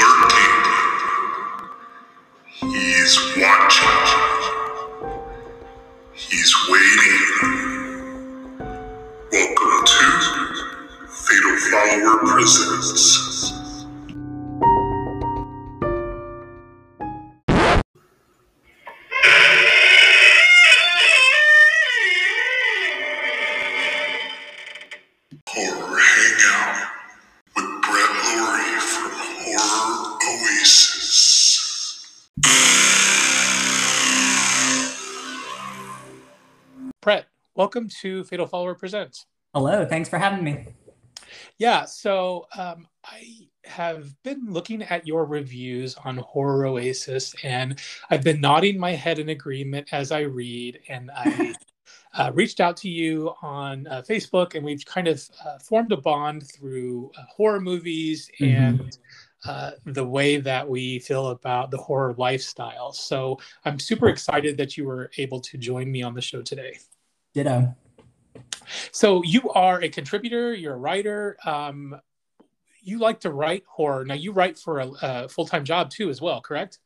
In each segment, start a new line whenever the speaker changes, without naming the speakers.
13. Welcome to Fatal Follower Presents.
Hello, thanks for having me.
Yeah, so um, I have been looking at your reviews on Horror Oasis, and I've been nodding my head in agreement as I read. And I uh, reached out to you on uh, Facebook, and we've kind of uh, formed a bond through uh, horror movies
Mhm.
and uh, the way that we feel about the horror lifestyle. So I'm super excited that you were able to join me on the show today.
Ditto.
So you are a contributor. You're a writer. Um, you like to write horror. Now you write for a, a full-time job too, as well. Correct?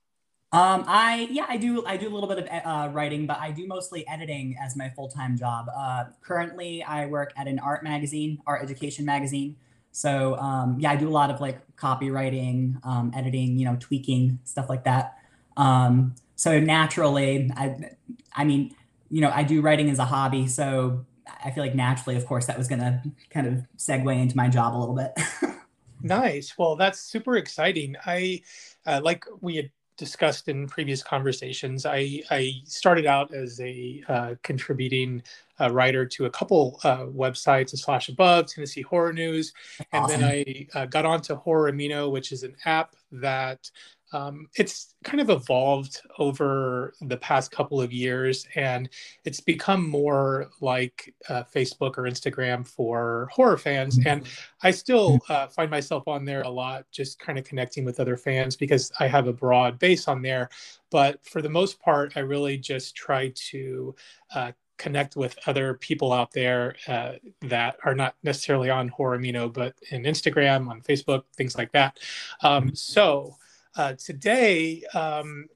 Um, I yeah, I do I do a little bit of uh, writing, but I do mostly editing as my full time job. Uh, currently, I work at an art magazine, art education magazine. So um, yeah, I do a lot of like copywriting, um, editing, you know, tweaking stuff like that. Um, so naturally, I I mean, you know, I do writing as a hobby, so I feel like naturally, of course, that was gonna kind of segue into my job a little bit.
Nice. Well, that's super exciting. I uh, like we had discussed in previous conversations. I I started out as a uh, contributing uh, writer to a couple uh, websites, a slash above, Tennessee Horror News, and then I uh, got onto Horror Amino, which is an app that um, it's kind of evolved over the past couple of years, and it's become more like uh, Facebook or Instagram for horror fans. And I still uh, find myself on there a lot, just kind of connecting with other fans because I have a broad base on there. But for the most part, I really just try to uh, connect with other people out there uh, that are not necessarily on Horror Amino, but in Instagram, on Facebook, things like that. Um, so uh, today, um,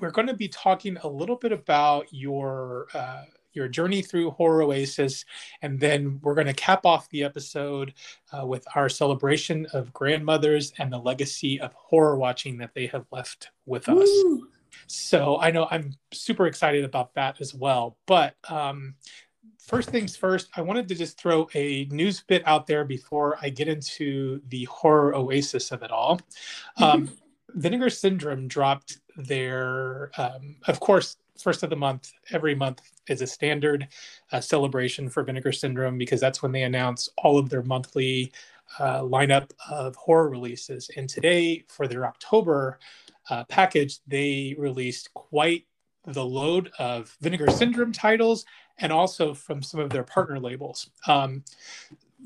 we're going to be talking a little bit about your uh, your journey through Horror Oasis, and then we're going to cap off the episode uh, with our celebration of grandmothers and the legacy of horror watching that they have left with us.
Woo!
So I know I'm super excited about that as well. But um, first things first, I wanted to just throw a news bit out there before I get into the horror oasis of it all. Um, Vinegar Syndrome dropped their, um, of course, first of the month, every month is a standard uh, celebration for Vinegar Syndrome because that's when they announce all of their monthly uh, lineup of horror releases. And today, for their October uh, package, they released quite the load of Vinegar Syndrome titles and also from some of their partner labels. Um,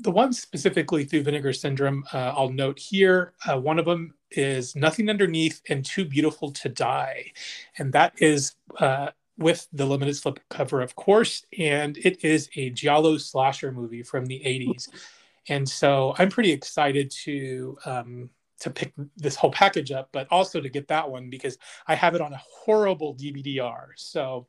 the one specifically through Vinegar Syndrome, uh, I'll note here, uh, one of them is Nothing Underneath and Too Beautiful to Die. And that is uh, with the limited slip cover, of course. And it is a Giallo slasher movie from the 80s. And so I'm pretty excited to. Um, to pick this whole package up, but also to get that one because I have it on a horrible DVD-R. So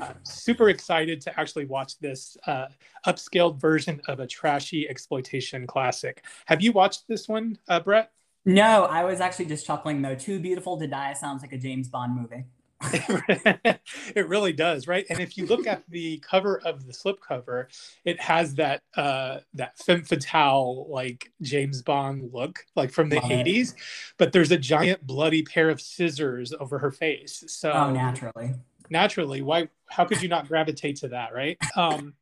I'm super excited to actually watch this uh, upscaled version of a trashy exploitation classic. Have you watched this one, uh, Brett?
No, I was actually just chuckling though. Too beautiful to die sounds like a James Bond movie.
it really does, right? And if you look at the cover of the slipcover, it has that uh, that femme fatale like James Bond look, like from the '80s. But there's a giant bloody pair of scissors over her face. So
Oh, naturally.
naturally why how could you not gravitate to that right um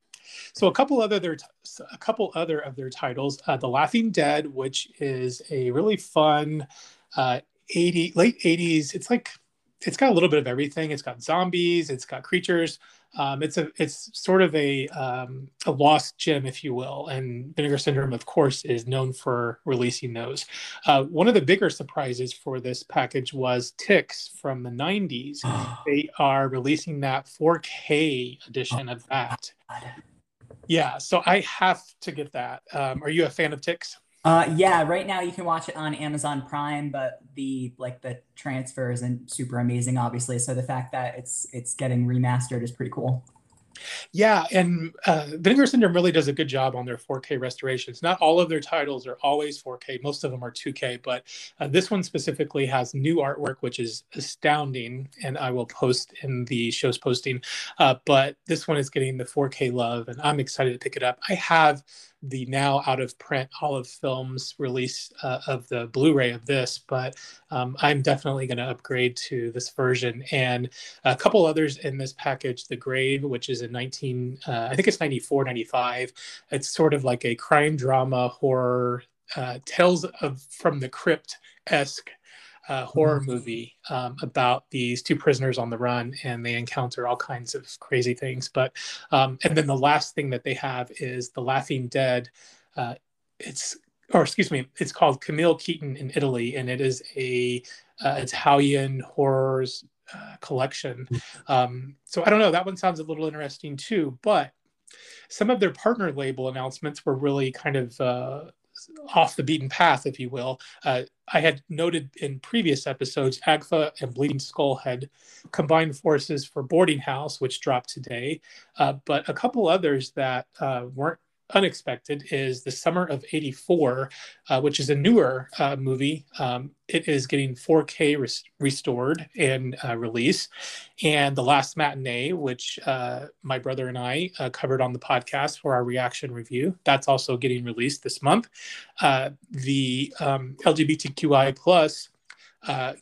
so a couple other their a couple other of their titles uh, the laughing dead which is a really fun uh 80 late 80s it's like it's got a little bit of everything it's got zombies it's got creatures um, it's a it's sort of a um, a lost gem if you will and vinegar syndrome of course is known for releasing those uh, one of the bigger surprises for this package was ticks from the 90s they are releasing that 4K edition of that. Yeah, so I have to get that. Um, are you a fan of Ticks?
Uh, yeah, right now you can watch it on Amazon Prime, but the like the transfer isn't super amazing, obviously. So the fact that it's it's getting remastered is pretty cool.
Yeah, and uh, Vinegar Syndrome really does a good job on their 4K restorations. Not all of their titles are always 4K; most of them are 2K. But uh, this one specifically has new artwork, which is astounding, and I will post in the show's posting. Uh, but this one is getting the 4K love, and I'm excited to pick it up. I have the now out of print Olive Films release uh, of the Blu-ray of this, but um, I'm definitely going to upgrade to this version. And a couple others in this package, The Grave, which is a 19, uh, I think it's 94, 95. It's sort of like a crime drama horror, uh, tales of from the crypt esque uh, horror movie um, about these two prisoners on the run and they encounter all kinds of crazy things. But um, and then the last thing that they have is the Laughing Dead. Uh, it's or excuse me, it's called Camille Keaton in Italy, and it is a uh, Italian horrors uh, collection. Um, so I don't know. That one sounds a little interesting too, but some of their partner label announcements were really kind of uh, off the beaten path, if you will. Uh, I had noted in previous episodes, AGFA and Bleeding Skull had combined forces for Boarding House, which dropped today, uh, but a couple others that uh, weren't unexpected is the summer of 84 uh, which is a newer uh, movie. Um, it is getting 4k res- restored and uh, release and the last matinee which uh, my brother and i uh, covered on the podcast for our reaction review that's also getting released this month. Uh, the um, lgbtqi plus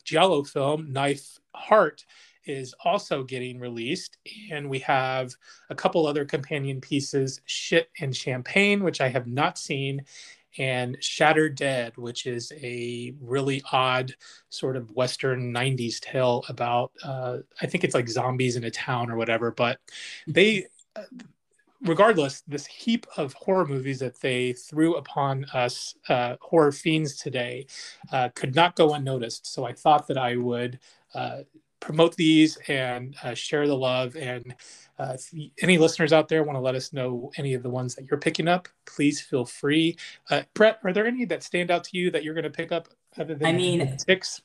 giallo film knife heart is also getting released. And we have a couple other companion pieces Shit and Champagne, which I have not seen, and Shattered Dead, which is a really odd sort of Western 90s tale about, uh, I think it's like zombies in a town or whatever. But they. Uh, regardless, this heap of horror movies that they threw upon us uh, horror fiends today uh, could not go unnoticed. So I thought that I would uh, promote these and uh, share the love. And uh, if any listeners out there want to let us know any of the ones that you're picking up, please feel free. Uh, Brett, are there any that stand out to you that you're going to pick up other than
I mean,
Ticks?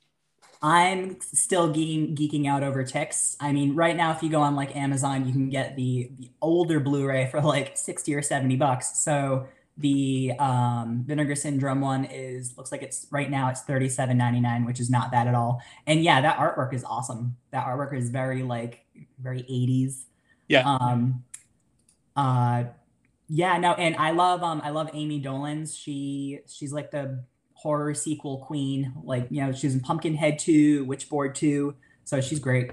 I'm still geeking, geeking out over ticks. I mean, right now, if you go on like Amazon, you can get the, the older Blu-ray for like 60 or 70 bucks. So the um, Vinegar Syndrome one is looks like it's right now it's thirty seven ninety nine, which is not bad at all. And yeah, that artwork is awesome. That artwork is very like very eighties.
Yeah.
Um. Uh. Yeah. No. And I love um I love Ami Dolenz. She she's like the horror sequel queen. Like you know she's in Pumpkinhead two, Witchboard two. So she's great.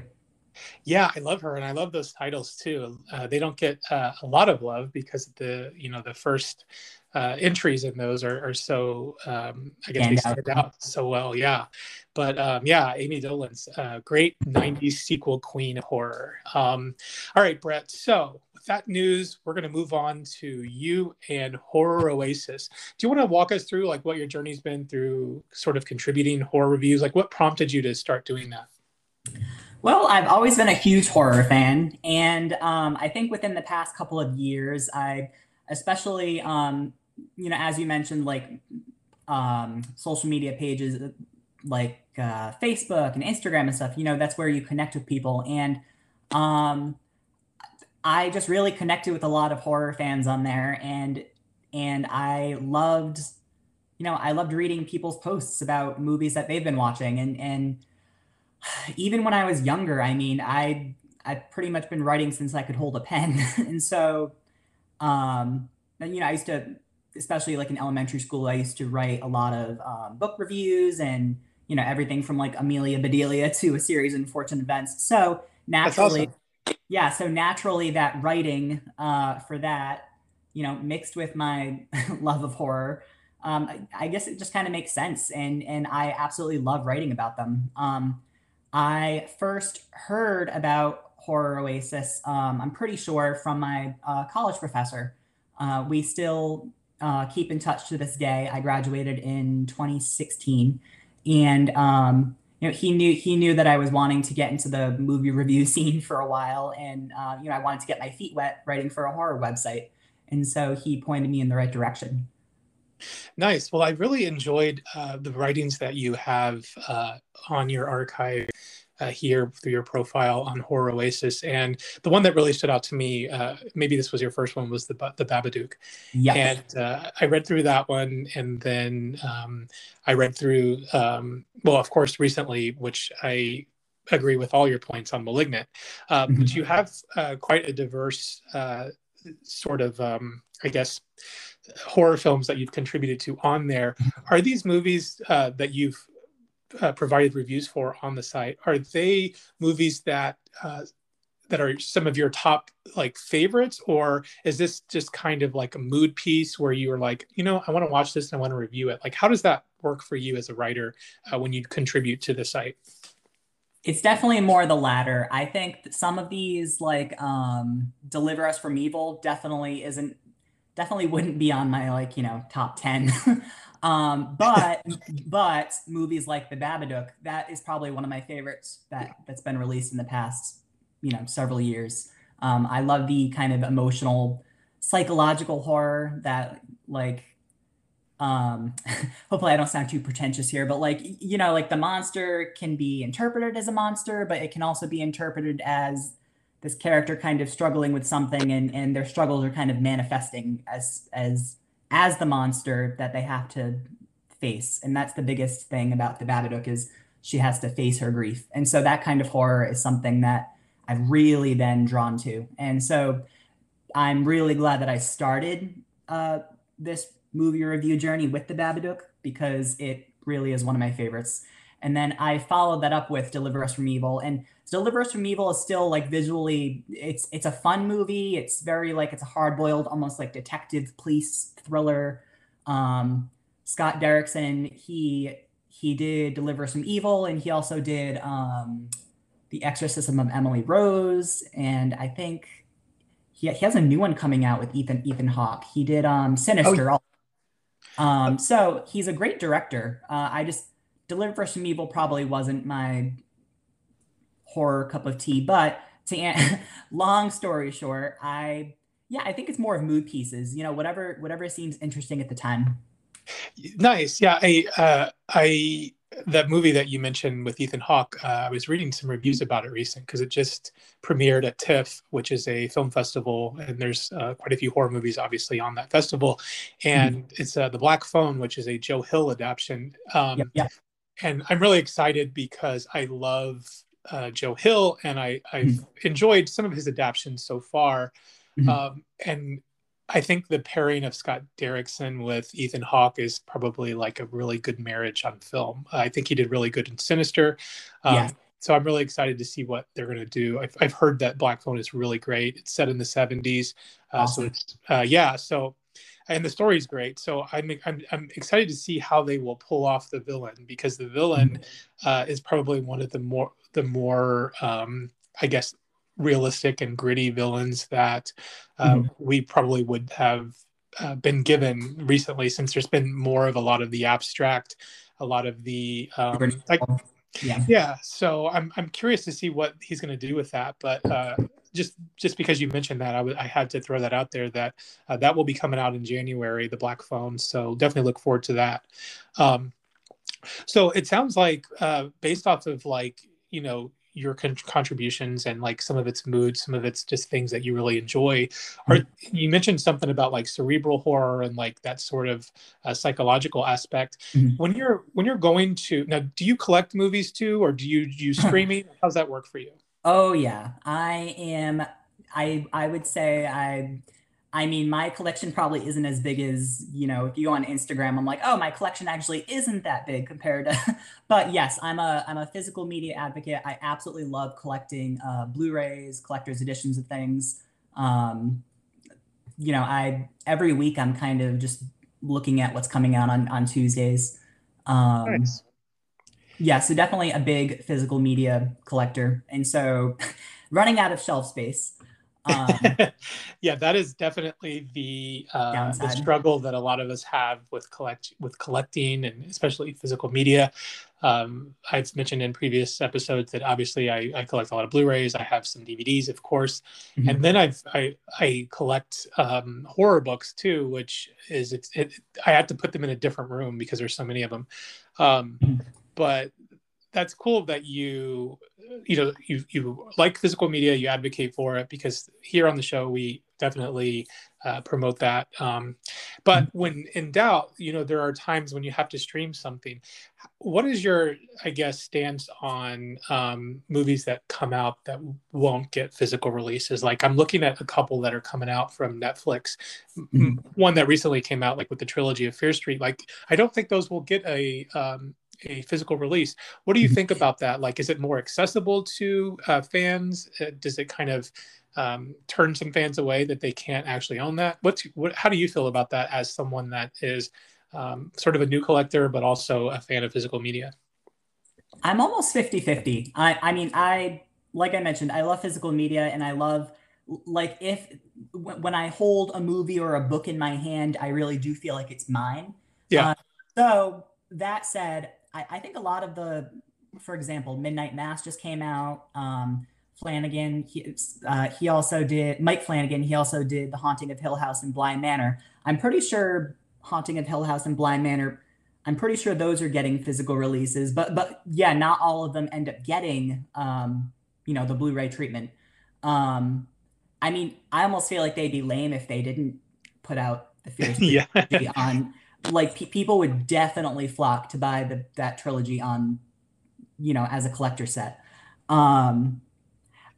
Yeah, I love her, and I love those titles too. Uh, they don't get uh, a lot of love because the you know the first uh, entries in those are, are so um, I guess they stand out so well. Yeah, but um, yeah, Ami Dolenz uh, great '90s sequel queen horror. Um, all right, Brett. So with that news, we're going to move on to you and Horror Oasis. Do you want to walk us through like what your journey's been through, sort of contributing horror reviews? Like, what prompted you to start doing that?
Well, I've always been a huge horror fan, and um, I think within the past couple of years, I, especially, um, you know, as you mentioned, like um, social media pages like uh, Facebook and Instagram and stuff. You know, that's where you connect with people, and um, I just really connected with a lot of horror fans on there, and and I loved, you know, I loved reading people's posts about movies that they've been watching, and and even when I was younger, I mean, I I've pretty much been writing since I could hold a pen, and so, um, you know, I used to, especially like in elementary school, I used to write a lot of um, book reviews and you know everything from like Amelia Bedelia to a series of unfortunate events. So naturally, awesome. yeah, so naturally that writing uh, for that, you know, mixed with my love of horror. Um, I guess it just kind of makes sense, and and I absolutely love writing about them. Um, I first heard about Horror Oasis, um, I'm pretty sure, from my uh, college professor. Uh, we still uh, keep in touch to this day. I graduated in 2016, and um, you know he knew he knew that I was wanting to get into the movie review scene for a while, and uh, you know I wanted to get my feet wet writing for a horror website, and so he pointed me in the right direction.
Nice. Well, I really enjoyed uh, the writings that you have uh, on your archive uh, here through your profile on Horror Oasis, and the one that really stood out to me, uh, maybe this was your first one, was the the Babadook.
Yeah.
And uh, I read through that one, and then um, I read through, um, well, of course, recently, which I agree with all your points on Malignant, uh, mm-hmm. but you have uh, quite a diverse uh, sort of, um, I guess, horror films that you've contributed to on there. Mm-hmm. Are these movies uh, that you've uh, provided reviews for on the site? Are they movies that uh, that are some of your top like favorites, or is this just kind of like a mood piece where you are like, you know, I want to watch this and I want to review it? Like, how does that work for you as a writer when you contribute to the site?
It's definitely more the latter. I think some of these, like um, "Deliver Us from Evil," definitely isn't, definitely wouldn't be on my like you know top ten. um, but but movies like The Babadook, that is probably one of my favorites that that's been released in the past you know several years. Um, I love the kind of emotional, psychological horror that like um hopefully i don't sound too pretentious here but like you know like the monster can be interpreted as a monster but it can also be interpreted as this character kind of struggling with something and and their struggles are kind of manifesting as as as the monster that they have to face and that's the biggest thing about the babadook is she has to face her grief and so that kind of horror is something that i've really been drawn to and so i'm really glad that i started uh, this movie review journey with the Babadook because it really is one of my favorites. And then I followed that up with Deliver Us from Evil. And Deliver Us from Evil is still like visually, it's it's a fun movie. It's very like it's a hard boiled, almost like detective police thriller. Um, Scott Derrickson, he he did Deliver Us from Evil, and he also did um, The Exorcism of Emily Rose, and I think he, he has a new one coming out with Ethan Ethan Hawke. He did um, Sinister. Oh, um, so he's a great director. Uh, I just Deliver from Evil probably wasn't my horror cup of tea, but to long story short, I yeah, I think it's more of mood pieces. You know, whatever whatever seems interesting at the time.
Nice. Yeah, I uh, I that movie that you mentioned with Ethan Hawke, uh, I was reading some reviews about it recent because it just premiered at TIFF, which is a film festival, and there's uh, quite a few horror movies obviously on that festival. And mm-hmm. it's uh, the Black Phone, which is a Joe Hill adaptation. Um,
yep, yep.
And I'm really excited because I love uh, Joe Hill, and I, I've mm-hmm. enjoyed some of his adaptations so far. Mm-hmm. Um, and I think the pairing of Scott Derrickson with Ethan Hawke is probably like a really good marriage on film. I think he did really good in Sinister. Um, yeah. So I'm really excited to see what they're going to do. I've, I've heard that Black Phone is really great. It's set in the 70s. Uh, awesome. So it's, uh, yeah. So, and the story is great. So I'm, I'm, I'm excited to see how they will pull off the villain because the villain mm-hmm. uh, is probably one of the more, the more, um, I guess, realistic and gritty villains that uh, mm-hmm. we probably would have uh, been given recently since there's been more of a lot of the abstract a lot of the um, like yeah yeah so i'm i'm curious to see what he's going to do with that but uh, just just because you mentioned that I, w- I had to throw that out there that uh, that will be coming out in january the black phone. So definitely look forward to that. Um, so it sounds like uh, based off of like you know your con- contributions and like some of its moods some of it's just things that you really enjoy or mm-hmm. you mentioned something about like cerebral horror and like that sort of uh, psychological aspect. Mm-hmm. when you're when you're going to now do you collect movies too or do you use streaming how's that work for you
oh yeah i am i i would say i I mean, my collection probably isn't as big as, you know, if you go on Instagram, I'm like, oh, my collection actually isn't that big compared to, but yes, I'm a, I'm a physical media advocate. I absolutely love collecting uh, Blu-rays, collector's editions of things. Um, you know, I, every week I'm kind of just looking at what's coming out on, on Tuesdays. Um, nice. Yeah, so definitely a big physical media collector. And so running out of shelf space, Um,
yeah, that is definitely the uh, the struggle that a lot of us have with collect with collecting and especially physical media. Um, I've mentioned in previous episodes that obviously I, I collect a lot of Blu-rays. I have some DVDs, of course,
Mhm.
and then I've I I collect um, horror books too, which is it's it, I have to put them in a different room because there's so many of them. Um,
Mhm.
But that's cool that you you know you you like physical media you advocate for it because here on the show we definitely uh, promote that. Um, but when in doubt you know there are times when you have to stream something. What is your i guess stance on um, movies that come out that won't get physical releases? Like i'm looking at a couple that are coming out from netflix. M-
Mhm.
one that recently came out like with the trilogy of fear street. Like i don't think those will get a um, a physical release what do you
Mhm.
think about that like is it more accessible to uh, fans uh, does it kind of um, turn some fans away that they can't actually own that what's what how do you feel about that as someone that is um, sort of a new collector but also a fan of physical media
I'm almost 50 50. I, I mean, I, like I mentioned, I love physical media and I love, like, if w- when I hold a movie or a book in my hand, I really do feel like it's mine.
Yeah.
Uh, so, that said, I, I think a lot of the, for example, Midnight Mass just came out. Um, Flanagan, he, uh, he also did, Mike Flanagan, he also did The Haunting of Hill House and Bly Manor. I'm pretty sure Haunting of Hill House and Bly Manor I'm pretty sure those are getting physical releases, but but yeah, not all of them end up getting um, you know, the Blu-ray treatment. Um, I mean, I almost feel like they'd be lame if they didn't put out the Fear
yeah
on like pe- people would definitely flock to buy the that trilogy on you know, as a collector set. Um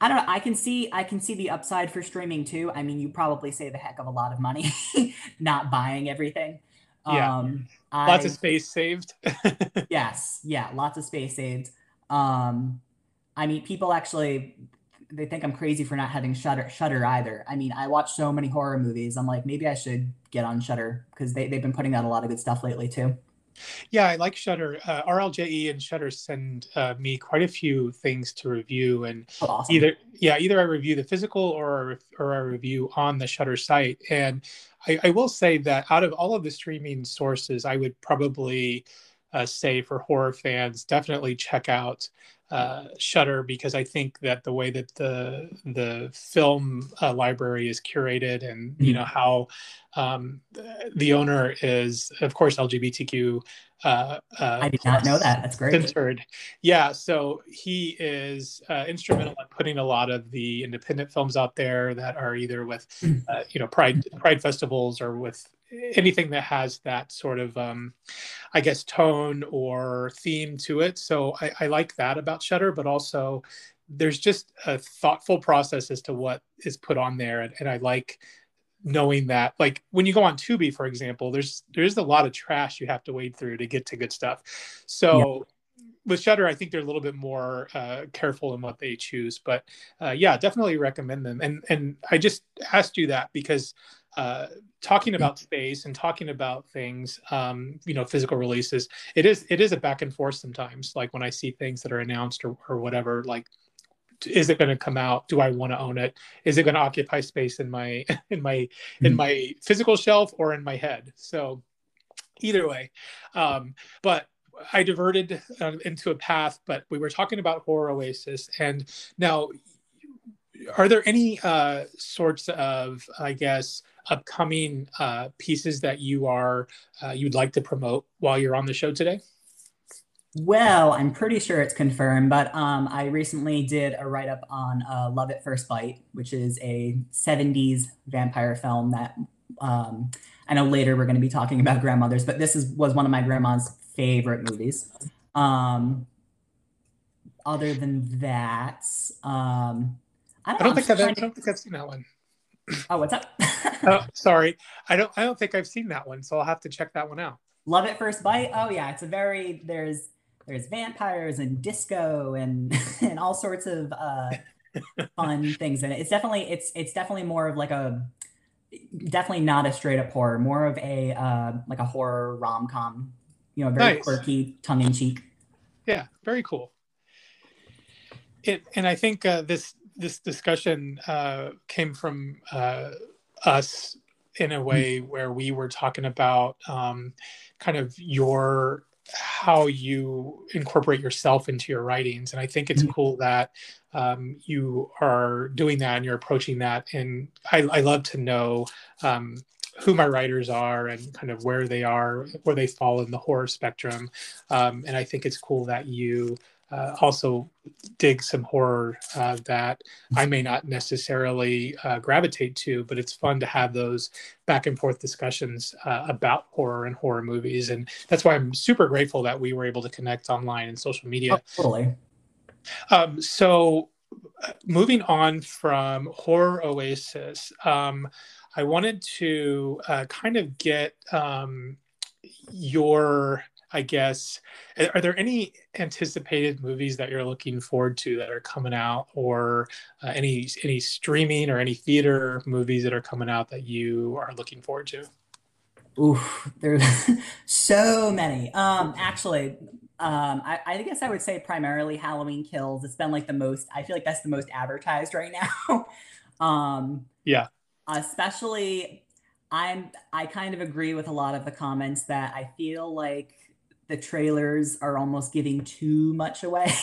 I don't know. I can see I can see the upside for streaming too. I mean, you probably save a heck of a lot of money not buying everything.
Yeah.
Um,
lots
I-
of space saved
yes yeah lots of space saved um i mean people actually they think i'm crazy for not having shudder shudder either i mean i watch so many horror movies i'm like maybe i should get on shudder because they, they've been putting out a lot of good stuff lately too
Yeah, I like Shudder. Uh, RLJE and Shudder send uh, me quite a few things to review, and
oh, awesome
either yeah, either I review the physical or or I review on the Shudder site. And I, I will say that out of all of the streaming sources, I would probably uh, say for horror fans, definitely check out uh, Shudder because I think that the way that the the film uh, library is curated and you
Mhm.
know how um, the- owner is of course LGBTQ. Uh, uh,
i did not know that that's great
censored. Yeah, so he is uh, instrumental in putting a lot of the independent films out there that are either with, uh, you know, pride pride festivals or with anything that has that sort of, um, I guess, tone or theme to it. So I, I like that about Shudder, but also there's just a thoughtful process as to what is put on there, and, and I like knowing that like when you go on Tubi for example there's there's a lot of trash you have to wade through to get to good stuff. So with Shudder I think they're a little bit more uh, careful in what they choose. But uh, yeah definitely recommend them. And and I just asked you that because uh, talking about space and talking about things um, you know physical releases it is it is a back and forth sometimes like when I see things that are announced or, or whatever like is it going to come out? Do i want to own it? Is it going to occupy space in my in my in
Mhm.
my physical shelf or in my head? So either way um but i diverted uh, into a path but we were talking about horror oasis and now are there any uh sorts of i guess upcoming uh pieces that you are uh, you'd like to promote while you're on the show today
Well, I'm pretty sure it's confirmed, but um, I recently did a write up on uh, Love at First Bite, which is a 70s vampire film that um, I know later we're going to be talking about grandmothers, but this is was one of my grandma's favorite movies. Um, other than that, um, I don't,
i don't think i've i don't think i've seen that one
oh, what's up?
oh, sorry. I don't. I don't think I've seen that one, so I'll have to check that one out.
Love at First Bite. Oh yeah, it's a very there's there's vampires and disco and and all sorts of uh, fun things in it. It's definitely it's it's definitely more of like a definitely not a straight up horror, more of a uh, like a horror rom com. You know, very
Nice.
quirky, tongue in cheek.
Yeah, very cool. It, and I think uh, this this discussion uh, came from uh, us in a way where we were talking about um, kind of your how you incorporate yourself into your writings. And i think it's
Mhm.
cool that um, you are doing that and you're approaching that. And i, I love to know um, who my writers are and kind of where they are where they fall in the horror spectrum. Um, and i think it's cool that you uh, also dig some horror uh, that I may not necessarily uh, gravitate to, but it's fun to have those back and forth discussions uh, about horror and horror movies. And that's why I'm super grateful that we were able to connect online and social media.
Oh, totally.
Um, so, uh, moving on from Horror Oasis, um, I wanted to uh, kind of get um, your, I guess, are there any anticipated movies that you're looking forward to that are coming out, or uh, any any streaming or any theater movies that are coming out that you are looking forward to?
Oof, there's so many. Um, actually, um, I, I guess I would say primarily Halloween Kills. It's been like the most. I feel like that's the most advertised right now. um,
Yeah.
Especially, I'm. I kind of agree with a lot of the comments that I feel like the trailers are almost giving too much away.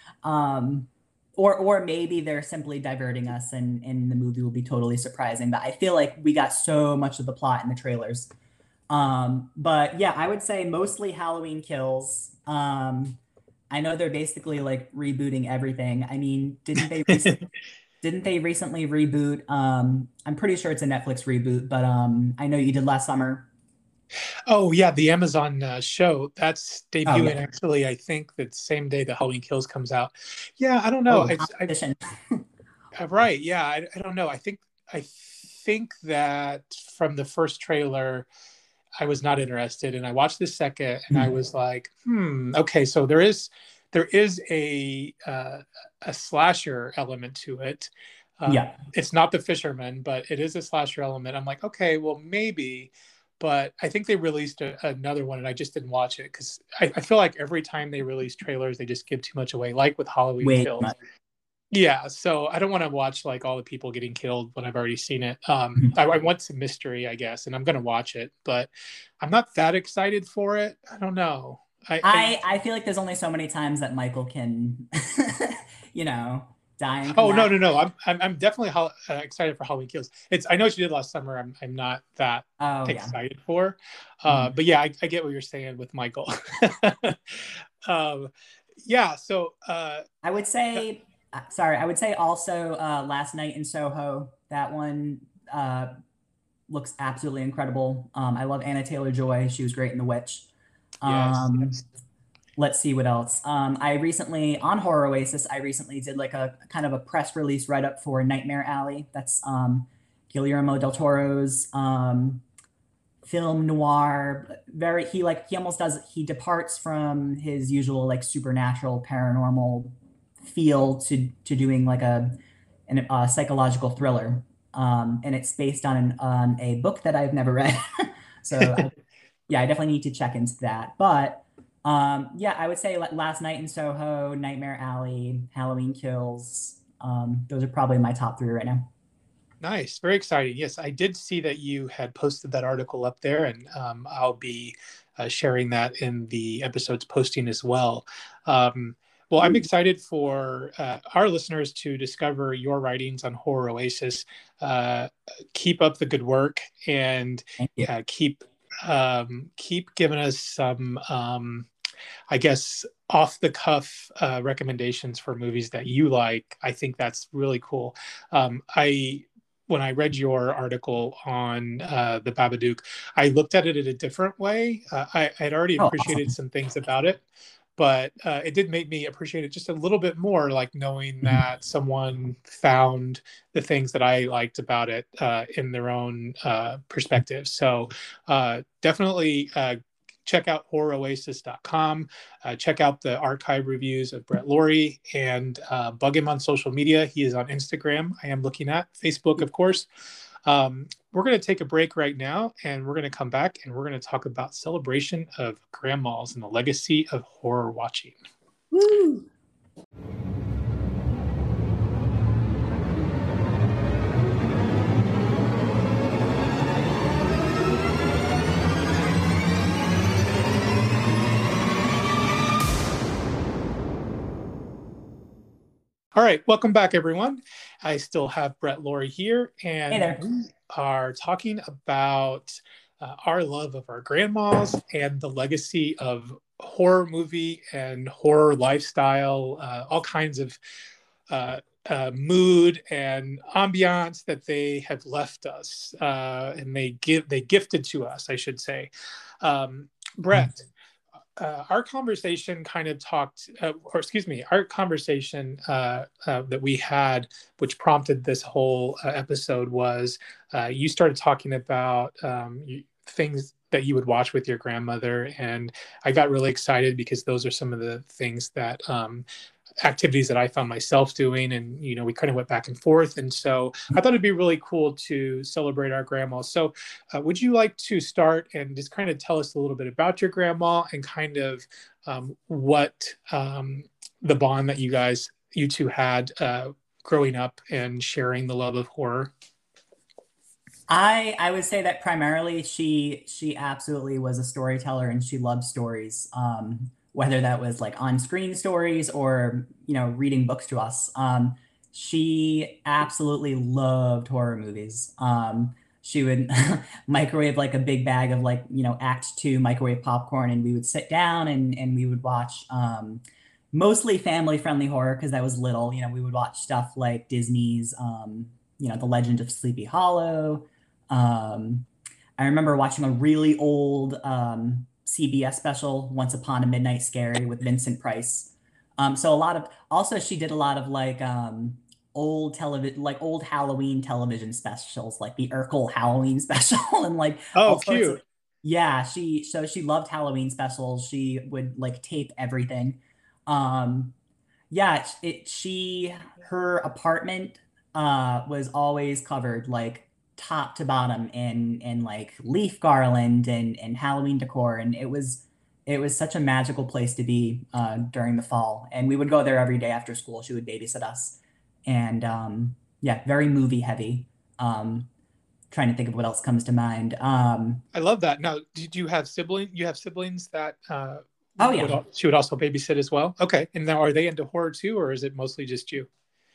um, or or maybe they're simply diverting us and and the movie will be totally surprising but i feel like we got so much of the plot in the trailers. Um but yeah i would say mostly halloween kills. Um i know they're basically like rebooting everything. I mean didn't they recently, didn't they recently reboot? Um i'm pretty sure it's a netflix reboot but um i know you did last summer
Oh yeah, the Amazon uh, show that's debuting
Oh, yeah.
actually. I think the same day the Halloween Kills comes out. Yeah, I don't know.
Oh,
I, I. Uh, right. Yeah. I, I don't know. I think I think that from the first trailer, I was not interested, and I watched the second, and I
Hmm.
was like, hmm. Okay, so there is there is a uh, a slasher element to it. Um,
yeah
It's not the fisherman, but it is a slasher element. I'm like, okay, well maybe. But I think they released a, another one, and I just didn't watch it because I, I feel like every time they release trailers, they just give too much away. Like with Halloween Kills,
much.
yeah, so I don't want to watch like all the people getting killed when I've already seen it. Um,
Mhm.
I, I want some mystery, I guess, and I'm gonna watch it, but I'm not that excited for it. I don't know. I,
I, I feel like there's only so many times that Michael can, you know, come
oh no no no I'm I'm, I'm definitely hol- uh, excited for Halloween Kills. It's I know what you did last summer. I'm I'm not that
Oh yeah.
excited for, uh,
Mhm.
but yeah, I, I get what you're saying with Michael. um, yeah, so uh,
I would say, uh, sorry, I would say also uh, Last Night in Soho. That one uh, looks absolutely incredible. Um, I love Anya Taylor-Joy. She was great in The Witch.
yes,
Um,
yes.
Let's see what else. Um, I recently on Horror Oasis, I recently did like a kind of a press release write up for Nightmare Alley. That's um, Guillermo del Toro's um, film noir. Very he like he almost does he departs from his usual like supernatural paranormal feel to to doing like a an, a psychological thriller. Um, and it's based on an, on a book that I've never read. so I, yeah, I definitely need to check into that. But um, yeah, I would say like Last Night in Soho, Nightmare Alley, Halloween Kills. Um, those are probably my top three right now.
Nice, very exciting. Yes, I did see that you had posted that article up there, and um, I'll be uh, sharing that in the episode's posting as well. Um, well, I'm excited for uh, our listeners to discover your writings on Horror Oasis. Uh, keep up the good work and uh, keep um, keep giving us some, um, I guess, off the cuff uh, recommendations for movies that you like. I think that's really cool. Um, I when I read your article on uh, the Babadook, I looked at it in a different way. Uh, I, had already
Oh,
appreciated some things about it, but uh, it did make me appreciate it just a little bit more, like knowing
Mhm.
that someone found the things that I liked about it uh, in their own uh, perspective. So uh, definitely uh, check out horroroasis.com. Uh, check out the archive reviews of Brett Laurie and uh, bug him on social media. He is on Instagram. I am looking at Facebook, of course. Um, we're going to take a break right now and we're going to come back and we're going to talk about celebration of grandmas and the legacy of horror watching.
Woo!
All right, welcome back, everyone. I still have Brett Laurie here, and
Hey
we are talking about uh, our love of our grandmas and the legacy of horror movie and horror lifestyle, uh, all kinds of uh, uh, mood and ambiance that they have left us, uh, and they give they gifted to us, I should say. Um, Brett, uh, our conversation kind of talked, uh, or excuse me, our conversation uh, uh, that we had, which prompted this whole uh, episode, was uh, you started talking about um, things that you would watch with your grandmother, and I got really excited because those are some of the things that um, activities that I found myself doing, and you know, we kind of went back and forth, and so I thought it'd be really cool to celebrate our grandma. So, uh, would you like to start and just kind of tell us a little bit about your grandma and kind of um, what um, the bond that you guys, you two had uh, growing up and sharing the love of horror?
I I would say that primarily she she absolutely was a storyteller and she loved stories. Um, whether that was like on screen stories or you know reading books to us. Um, she absolutely loved horror movies. Um, she would microwave like a big bag of like you know Act Two microwave popcorn, and we would sit down and and we would watch. Um, mostly family friendly horror because I was little. You know, we would watch stuff like Disney's, um, you know, The Legend of Sleepy Hollow. Um, I remember watching a really old um, CBS special, Once Upon a Midnight Scary, with Vincent Price. Um, so a lot of also she did a lot of like um, old television, like old Halloween television specials, like the Urkel Halloween special, and like
Oh,
sorts of-
cute.
yeah, she so she loved Halloween specials. She would like tape everything. Um, yeah, it, it she her apartment uh was always covered like top to bottom in in like leaf garland and and Halloween decor, and it was it was such a magical place to be uh, during the fall. And we would go there every day after school. She would babysit us, and um, yeah, very movie heavy. Um, trying to think of what else comes to mind. Um,
I love that. Now, did you have siblings? You have siblings that uh,
Oh, yeah.
would she would also babysit as well. Okay, and now are they into horror too, or is it mostly just you?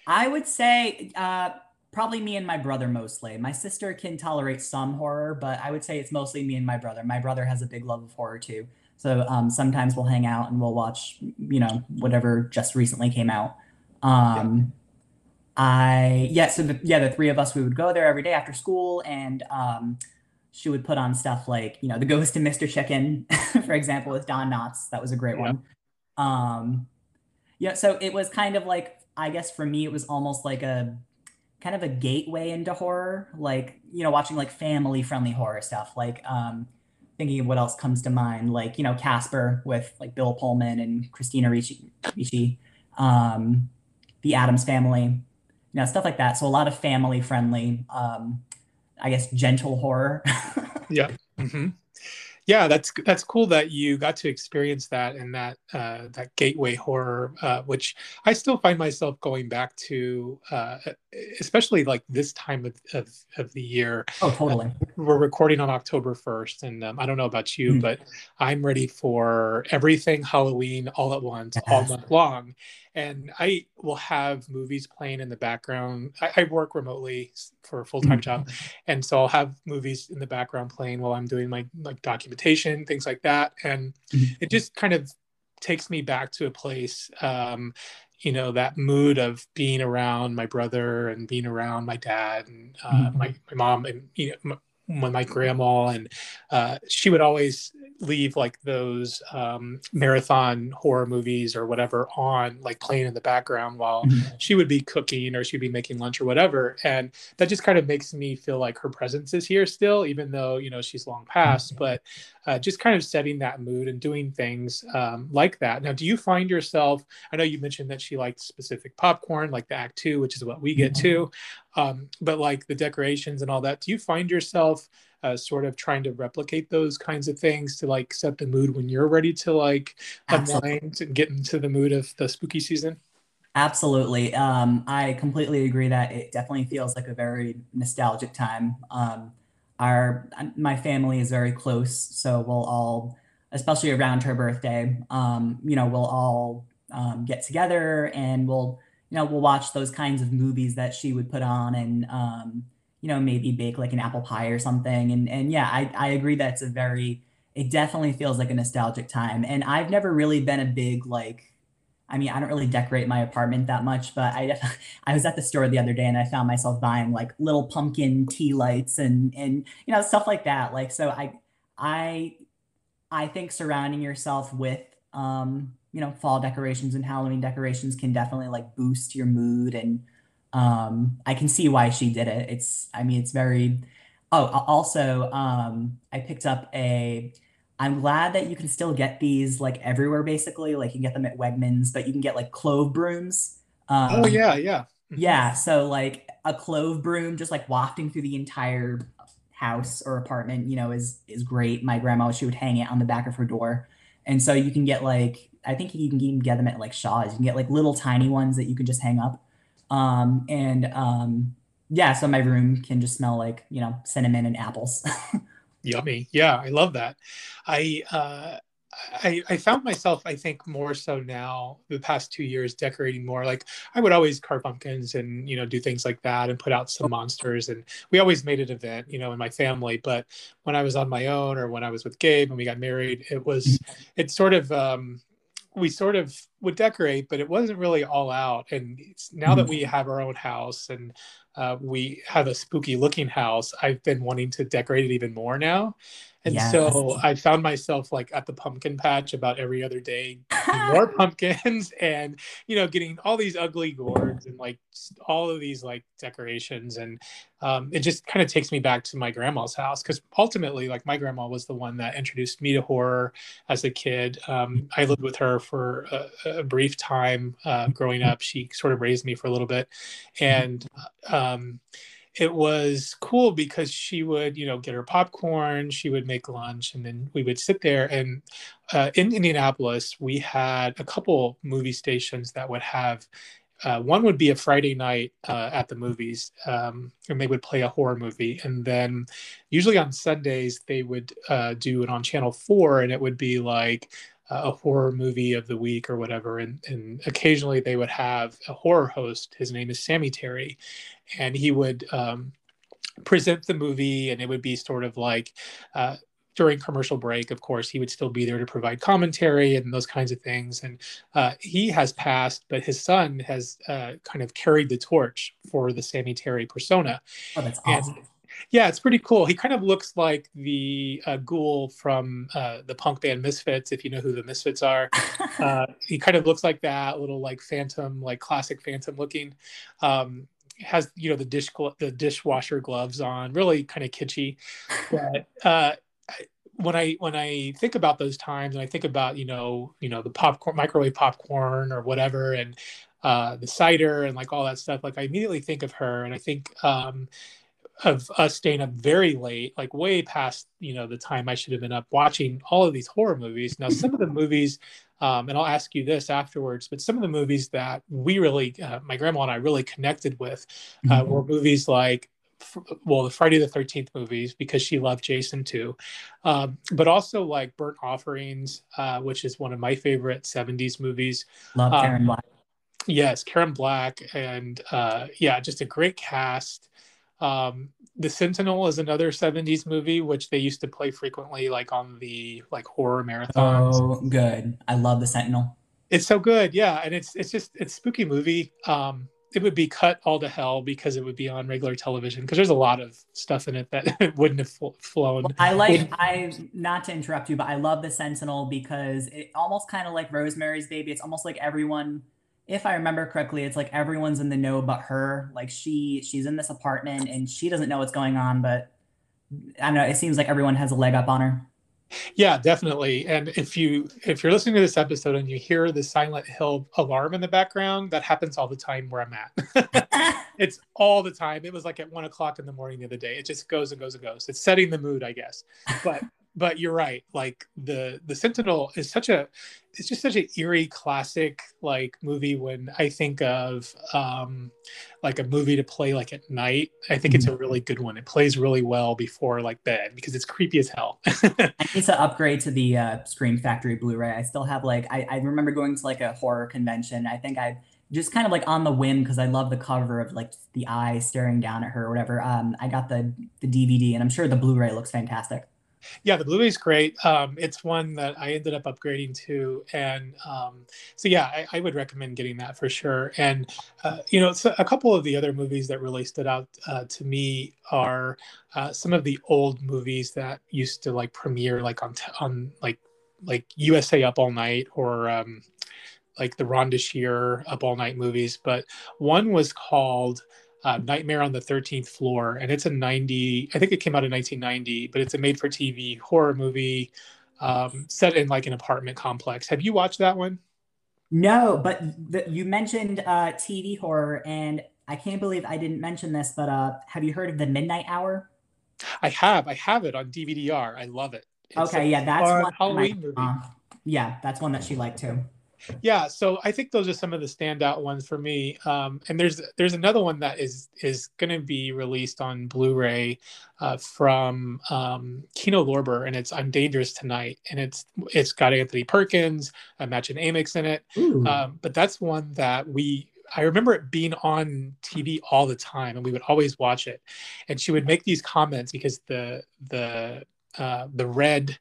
I would say uh, probably me and my brother mostly. My sister can tolerate some horror, but I would say it's mostly me and my brother. My brother has a big love of horror too. So um, sometimes we'll hang out and we'll watch, you know, whatever just recently came out. Um, I yeah, so the, yeah, the three of us we would go there every day after school, and um, she would put on stuff like you know the Ghost and Mr. Chicken, for example, with Don Knotts. That was a great
Yeah.
one. Um, yeah, so it was kind of like I guess for me it was almost like a kind of a gateway into horror, like you know watching like family friendly horror stuff, like um, thinking of what else comes to mind, like you know Casper with like Bill Pullman and Christina Ricci, Ricci um, the Addams Family, you know stuff like that. So a lot of family friendly, um, I guess gentle horror.
Yeah. hmm Yeah, that's that's cool that you got to experience that and that uh, that gateway horror, uh, which I still find myself going back to, uh, especially like this time of, of, of the year.
oh, totally.
We're recording on October first, and um, I don't know about you,
Hmm.
but I'm ready for everything Halloween all at once, all month long. And I will have movies playing in the background. I, I work remotely for a full time job, and so I'll have movies in the background playing while I'm doing my like documentation, things like that. And
Mhm.
it just kind of takes me back to a place, um, you know, that mood of being around my brother and being around my dad and uh,
Mhm.
my, my mom and you know my, my, grandma and uh, she would always leave like those um, marathon horror movies or whatever on like playing in the background while
Mhm.
she would be cooking or she'd be making lunch or whatever. And that just kind of makes me feel like her presence is here still even though you know she's long past but uh, just kind of setting that mood and doing things um, like that. Now do you find yourself i know you mentioned that she liked specific popcorn like the act two which is what we get to um, but like the decorations and all that do you find yourself uh, sort of trying to replicate those kinds of things to like set the mood when you're ready to like unwind and get into the mood of the spooky season
Absolutely. Um, I completely agree that it definitely feels like a very nostalgic time. Um, our my family is very close, so we'll all, especially around her birthday, um, you know, we'll all um, get together and we'll, you know, we'll watch those kinds of movies that she would put on and, um, you know, maybe bake like an apple pie or something. And, and yeah, I, I agree that it's a very, it definitely feels like a nostalgic time. And I've never really been a big, like, I mean, I don't really decorate my apartment that much, but I I was at the store the other day and I found myself buying like little pumpkin tea lights and and you know stuff like that. Like so I I I think surrounding yourself with um you know fall decorations and Halloween decorations can definitely like boost your mood and um I can see why she did it. It's I mean it's very oh also um I picked up a I'm glad that you can still get these like everywhere basically. Like you can get them at Wegmans, but you can get like clove brooms.
Um, oh yeah, yeah.
Mm-hmm. Yeah, so like a clove broom just like wafting through the entire house or apartment, you know, is is great. My grandma she would hang it on the back of her door. And so you can get like I think you can even get them at like Shaw's. You can get like little tiny ones that you can just hang up. Um and um yeah, so my room can just smell like, you know, cinnamon and apples.
Yummy. Yeah, I love that. I uh I, I found myself, I think, more so now the past two years decorating more. Like I would always carve pumpkins and you know do things like that and put out some monsters. And we always made an event, you know, in my family. But when I was on my own or when I was with Gabe and we got married, it was mm-hmm. it sort of um, we sort of would decorate, but it wasn't really all out. And now that mm-hmm. we have our own house and uh, we have a spooky looking house, I've been wanting to decorate it even more now. And yes. so I found myself like at the pumpkin patch about every other day, more pumpkins and, you know, getting all these ugly gourds and like all of these like decorations. And um, it just kind of takes me back to my grandma's house because ultimately, like my grandma was the one that introduced me to horror as a kid. Um, I lived with her for a, a brief time uh, growing up. She sort of raised me for a little bit. And, um, it was cool because she would, you know, get her popcorn, she would make lunch, and then we would sit there. And uh, in Indianapolis, we had a couple movie stations that would have. Uh, one would be a Friday night uh, at the movies, um, and they would play a horror movie. And then, usually on Sundays, they would uh, do it on Channel Four, and it would be like a horror movie of the week or whatever and, and occasionally they would have a horror host his name is sammy terry and he would um, present the movie and it would be sort of like uh, during commercial break of course he would still be there to provide commentary and those kinds of things and uh, he has passed but his son has uh, kind of carried the torch for the sammy terry persona
oh, that's awesome.
And, yeah, it's pretty cool. He kind of looks like the uh, ghoul from uh, the punk band Misfits, if you know who the Misfits are. uh, he kind of looks like that, little like phantom, like classic phantom looking. Um, has you know the dish the dishwasher gloves on, really kind of kitschy. But uh, when I when I think about those times, and I think about you know you know the popcorn microwave popcorn or whatever, and uh, the cider and like all that stuff, like I immediately think of her, and I think. Um, of us staying up very late, like way past you know the time I should have been up watching all of these horror movies. Now, some of the movies, um, and I'll ask you this afterwards, but some of the movies that we really, uh, my grandma and I really connected with, uh, mm-hmm. were movies like. Well, the Friday the Thirteenth movies because she loved Jason too, um, but also like Burnt Offerings, uh, which is one of my favorite '70s movies.
Love Karen um, Black.
Yes, Karen Black, and uh, yeah, just a great cast. Um, the Sentinel is another 70s movie which they used to play frequently like on the like horror marathons.
Oh, good. I love the Sentinel.
It's so good. Yeah, and it's it's just it's spooky movie. Um it would be cut all to hell because it would be on regular television because there's a lot of stuff in it that wouldn't have flown.
I like I not to interrupt you, but I love the Sentinel because it almost kind of like Rosemary's Baby. It's almost like everyone if I remember correctly, it's like everyone's in the know but her. Like she she's in this apartment and she doesn't know what's going on, but I don't know, it seems like everyone has a leg up on her.
Yeah, definitely. And if you if you're listening to this episode and you hear the Silent Hill alarm in the background, that happens all the time where I'm at. it's all the time. It was like at one o'clock in the morning the other day. It just goes and goes and goes. It's setting the mood, I guess. But but you're right. Like the the Sentinel is such a it's just such an eerie classic like movie when I think of um like a movie to play like at night. I think it's a mm-hmm. really good one. It plays really well before like bed because it's creepy as hell.
I need to upgrade to the uh, Scream Factory Blu-ray. I still have like I, I remember going to like a horror convention. I think I just kind of like on the whim because I love the cover of like the eye staring down at her or whatever. Um, I got the the DVD and I'm sure the Blu-ray looks fantastic.
Yeah, the Blu-ray is great. Um, it's one that I ended up upgrading to, and um, so yeah, I, I, would recommend getting that for sure. And uh, you know, so a couple of the other movies that really stood out uh, to me are uh, some of the old movies that used to like premiere like on t- on like like USA Up All Night or um, like the Rhonda Shear Up All Night movies. But one was called uh, Nightmare on the 13th Floor, and it's a 90, I think it came out in 1990, but it's a made for TV horror movie um, set in like an apartment complex. Have you watched that one?
No, but the, you mentioned uh, TV horror, and I can't believe I didn't mention this, but uh, have you heard of The Midnight Hour?
I have. I have it on DVD-R. I love it.
It's okay, yeah, that's one Halloween movie. Uh, yeah, that's one that she liked too.
Yeah, so I think those are some of the standout ones for me. Um, and there's there's another one that is is going to be released on Blu-ray uh, from um, Kino Lorber, and it's "I'm Dangerous Tonight," and it's it's got Anthony Perkins, uh, Mädchen Amick in it. Um, but that's one that we I remember it being on TV all the time, and we would always watch it. And she would make these comments because the the uh, the red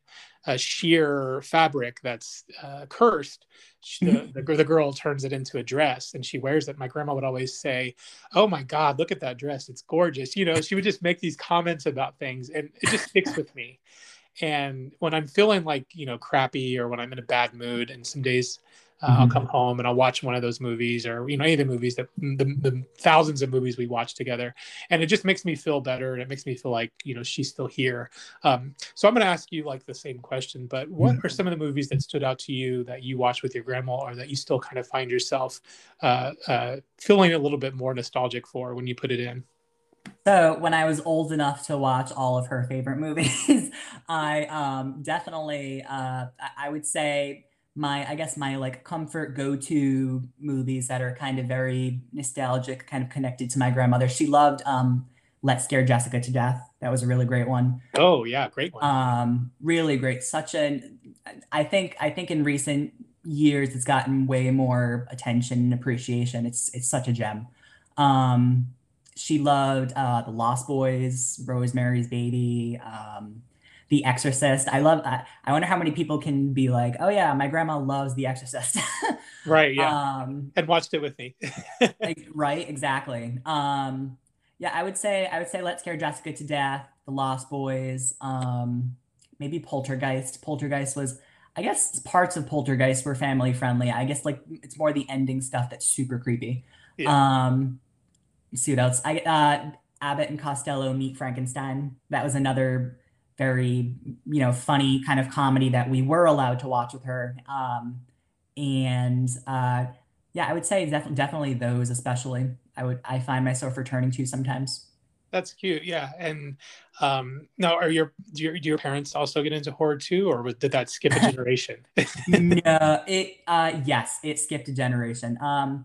uh, sheer fabric that's uh, cursed, she, the, mm-hmm. the, the, girl turns it into a dress and she wears it. My grandma would always say, Oh my God, look at that dress. It's gorgeous. You know, she would just make these comments about things and it just sticks with me. And when I'm feeling like, you know, crappy or when I'm in a bad mood and some days uh, mm-hmm. I'll come home and I'll watch one of those movies or you know any of the movies that the, the, thousands of movies we watch together, and it just makes me feel better and it makes me feel like you know she's still here. Um, so I'm going to ask you like the same question, but what mm-hmm. are some of the movies that stood out to you that you watched with your grandma or that you still kind of find yourself uh, uh, feeling a little bit more nostalgic for when you put it in?
So when I was old enough to watch all of her favorite movies, I um, definitely uh, I would say my i guess my like comfort go-to movies that are kind of very nostalgic kind of connected to my grandmother. She loved um let's scare jessica to death. That was a really great one.
Oh yeah great one.
Um really great. Such an i think i think in recent years it's gotten way more attention and appreciation. It's it's such a gem. Um she loved uh the lost boys rosemary's baby um the Exorcist. I love. I, I wonder how many people can be like, "Oh yeah, my grandma loves The Exorcist."
right. Yeah. Um, and watched it with me.
like, right. Exactly. Um, yeah, I would say I would say Let's Scare Jessica to Death, The Lost Boys, um, maybe Poltergeist. Poltergeist was, I guess, parts of Poltergeist were family friendly. I guess like it's more the ending stuff that's super creepy. Yeah. Um, see what else? I uh, Abbott and Costello meet Frankenstein. That was another very you know funny kind of comedy that we were allowed to watch with her. Um, and uh, yeah i would say def- definitely those especially i would i find myself returning to sometimes.
That's cute yeah and um now are your do, your do your parents also get into horror too or did that skip a generation?
No it uh yes it skipped a generation. Um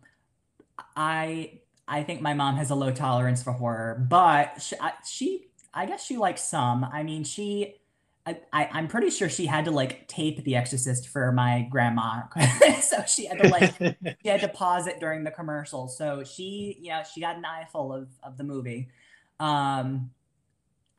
i i think my mom has a low tolerance for horror but she, I, she I guess she likes some. I mean, she I, I am pretty sure she had to like tape The Exorcist for my grandma, so she had to like she had to pause it during the commercial. So she, you know, she got an eyeful of of the movie. Um,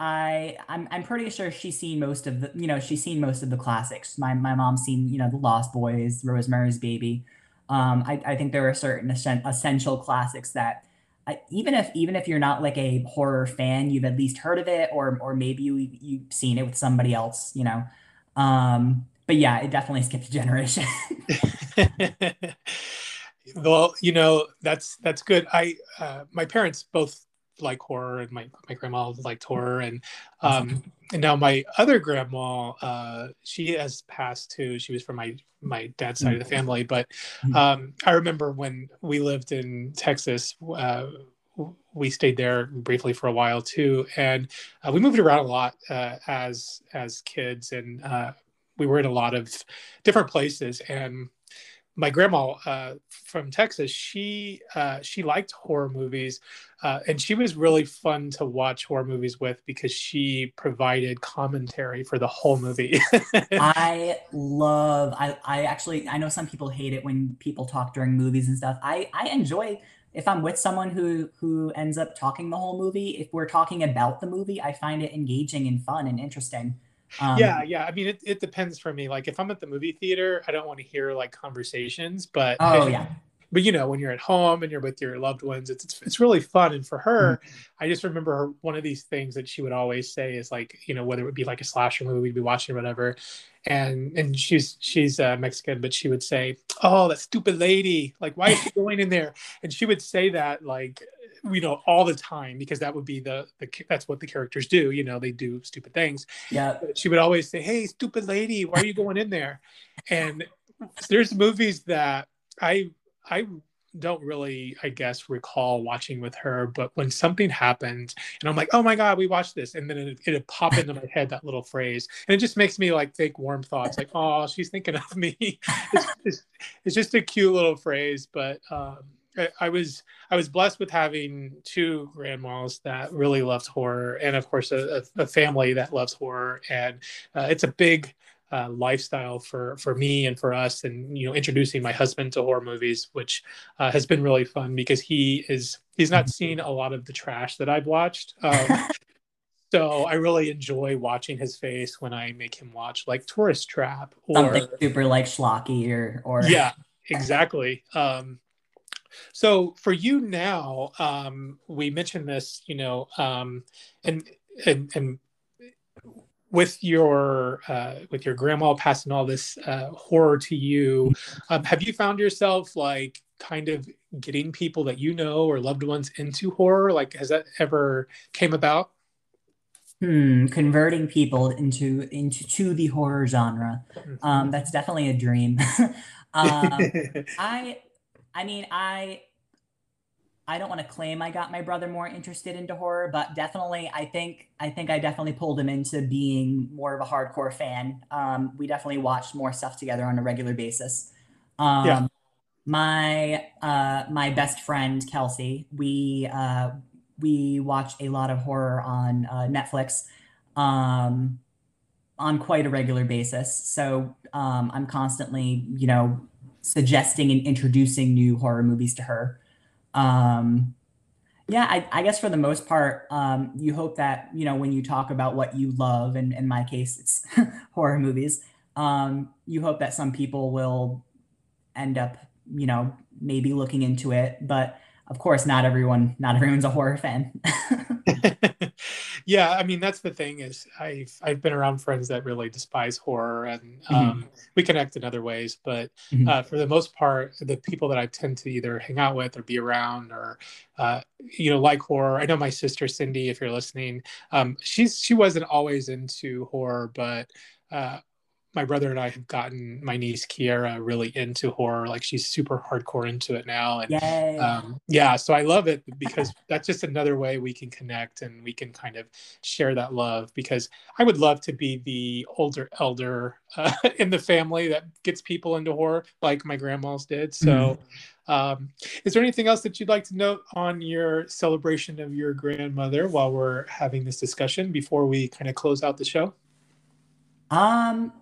I I'm I'm pretty sure she's seen most of the you know she's seen most of the classics. My my mom's seen you know The Lost Boys, Rosemary's Baby. Um, I I think there are certain essential classics that I, even if even if you're not like a horror fan, you've at least heard of it, or or maybe you you've seen it with somebody else, you know. Um, but yeah, it definitely skipped a generation.
well, you know that's that's good. I uh, my parents both like horror, and my my grandma liked horror, and um, and now my other grandma, uh, she has passed too. She was from my my dad's side of the mm. family, but mm. um, I remember when we lived in Texas. Uh, we stayed there briefly for a while too, and uh, we moved around a lot uh, as as kids, and uh, we were in a lot of different places. And my grandma uh, from Texas, she uh, she liked horror movies, uh, and she was really fun to watch horror movies with because she provided commentary for the whole movie.
I love. I I actually I know some people hate it when people talk during movies and stuff. I I enjoy if I'm with someone who who ends up talking the whole movie. If we're talking about the movie, I find it engaging and fun and interesting.
Um, yeah, yeah. I mean, it, it depends for me. Like, if I'm at the movie theater, I don't want to hear like conversations, but
oh yeah.
But you know, when you're at home and you're with your loved ones, it's it's, it's really fun. And for her, mm-hmm. I just remember her, one of these things that she would always say is like, you know, whether it would be like a slasher movie we'd be watching or whatever, and and she's she's uh, Mexican, but she would say, "Oh, that stupid lady! Like, why is she going in there?" And she would say that like you know all the time because that would be the, the that's what the characters do you know they do stupid things
yeah
she would always say hey stupid lady why are you going in there and there's movies that i i don't really i guess recall watching with her but when something happened and i'm like oh my god we watched this and then it, it'd pop into my head that little phrase and it just makes me like think warm thoughts like oh she's thinking of me. It's, it's, it's just a cute little phrase but um I was I was blessed with having two grandmas that really loved horror, and of course a, a family that loves horror, and uh, it's a big uh, lifestyle for for me and for us, and you know introducing my husband to horror movies, which uh, has been really fun because he is he's not seen a lot of the trash that I've watched. Um, so I really enjoy watching his face when I make him watch like Tourist Trap
or something super like schlocky or or
yeah exactly um so for you now, um, we mentioned this, you know, um, and and and with your uh, with your grandma passing all this uh, horror to you, um, have you found yourself like kind of getting people that you know or loved ones into horror? Like, has that ever came about?
Hmm, converting people into into to the horror genre. Mm-hmm. Um, that's definitely a dream. um, I I mean, I I don't want to claim I got my brother more interested into horror, but definitely I think I think I definitely pulled him into being more of a hardcore fan. Um, we definitely watched more stuff together on a regular basis. Um, yeah. My uh, my best friend Kelsey, we uh, we watch a lot of horror on uh, Netflix um, on quite a regular basis. So um, I'm constantly, you know, suggesting and introducing new horror movies to her. Um, yeah, I, I, guess for the most part, um, you hope that you know when you talk about what you love, and in my case, it's horror movies. Um, you hope that some people will end up, you know, maybe looking into it, but of course, not everyone, not everyone's a horror fan.
yeah, I mean that's the thing is I've I've been around friends that really despise horror, and mm-hmm. um, mm-hmm. we connect in other ways. But mm-hmm. uh, for the most part, the people that I tend to either hang out with or be around, or uh, you know, like horror. I know my sister Cindy, if you're listening, um, she's she wasn't always into horror, but uh, my brother and I have gotten my niece Kiera really into horror. Like she's super hardcore into it now. And um, yeah, so I love it because that's just another way we can connect and we can kind of share that love. Because I would love to be the older elder uh, in the family that gets people into horror, like my grandma's did. So. Mm-hmm. Um, is there anything else that you'd like to note on your celebration of your grandmother while we're having this discussion before we kind of close out the show?
Um,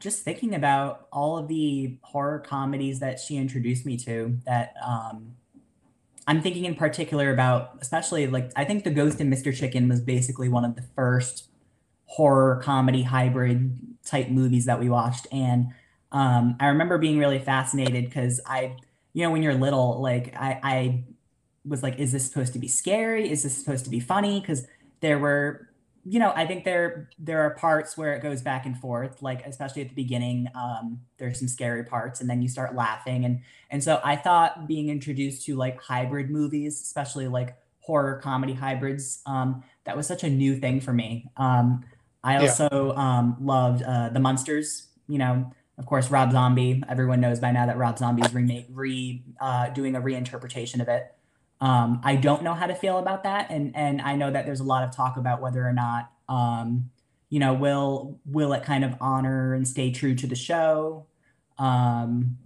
just thinking about all of the horror comedies that she introduced me to that um I'm thinking in particular about especially like I think The Ghost and Mr. Chicken was basically one of the first horror comedy hybrid type movies that we watched and um I remember being really fascinated because I you know when you're little like I I was like is this supposed to be scary is this supposed to be funny because there were you know, I think there there are parts where it goes back and forth, like especially at the beginning, um, there's some scary parts, and then you start laughing, and and so I thought being introduced to like hybrid movies, especially like horror comedy hybrids, um, that was such a new thing for me. Um, I also yeah. um, loved uh, the Munsters. You know, of course, Rob Zombie. Everyone knows by now that Rob Zombie is remake re uh, doing a reinterpretation of it. Um, I don't know how to feel about that, and and I know that there's a lot of talk about whether or not um, you know will will it kind of honor and stay true to the show. Um,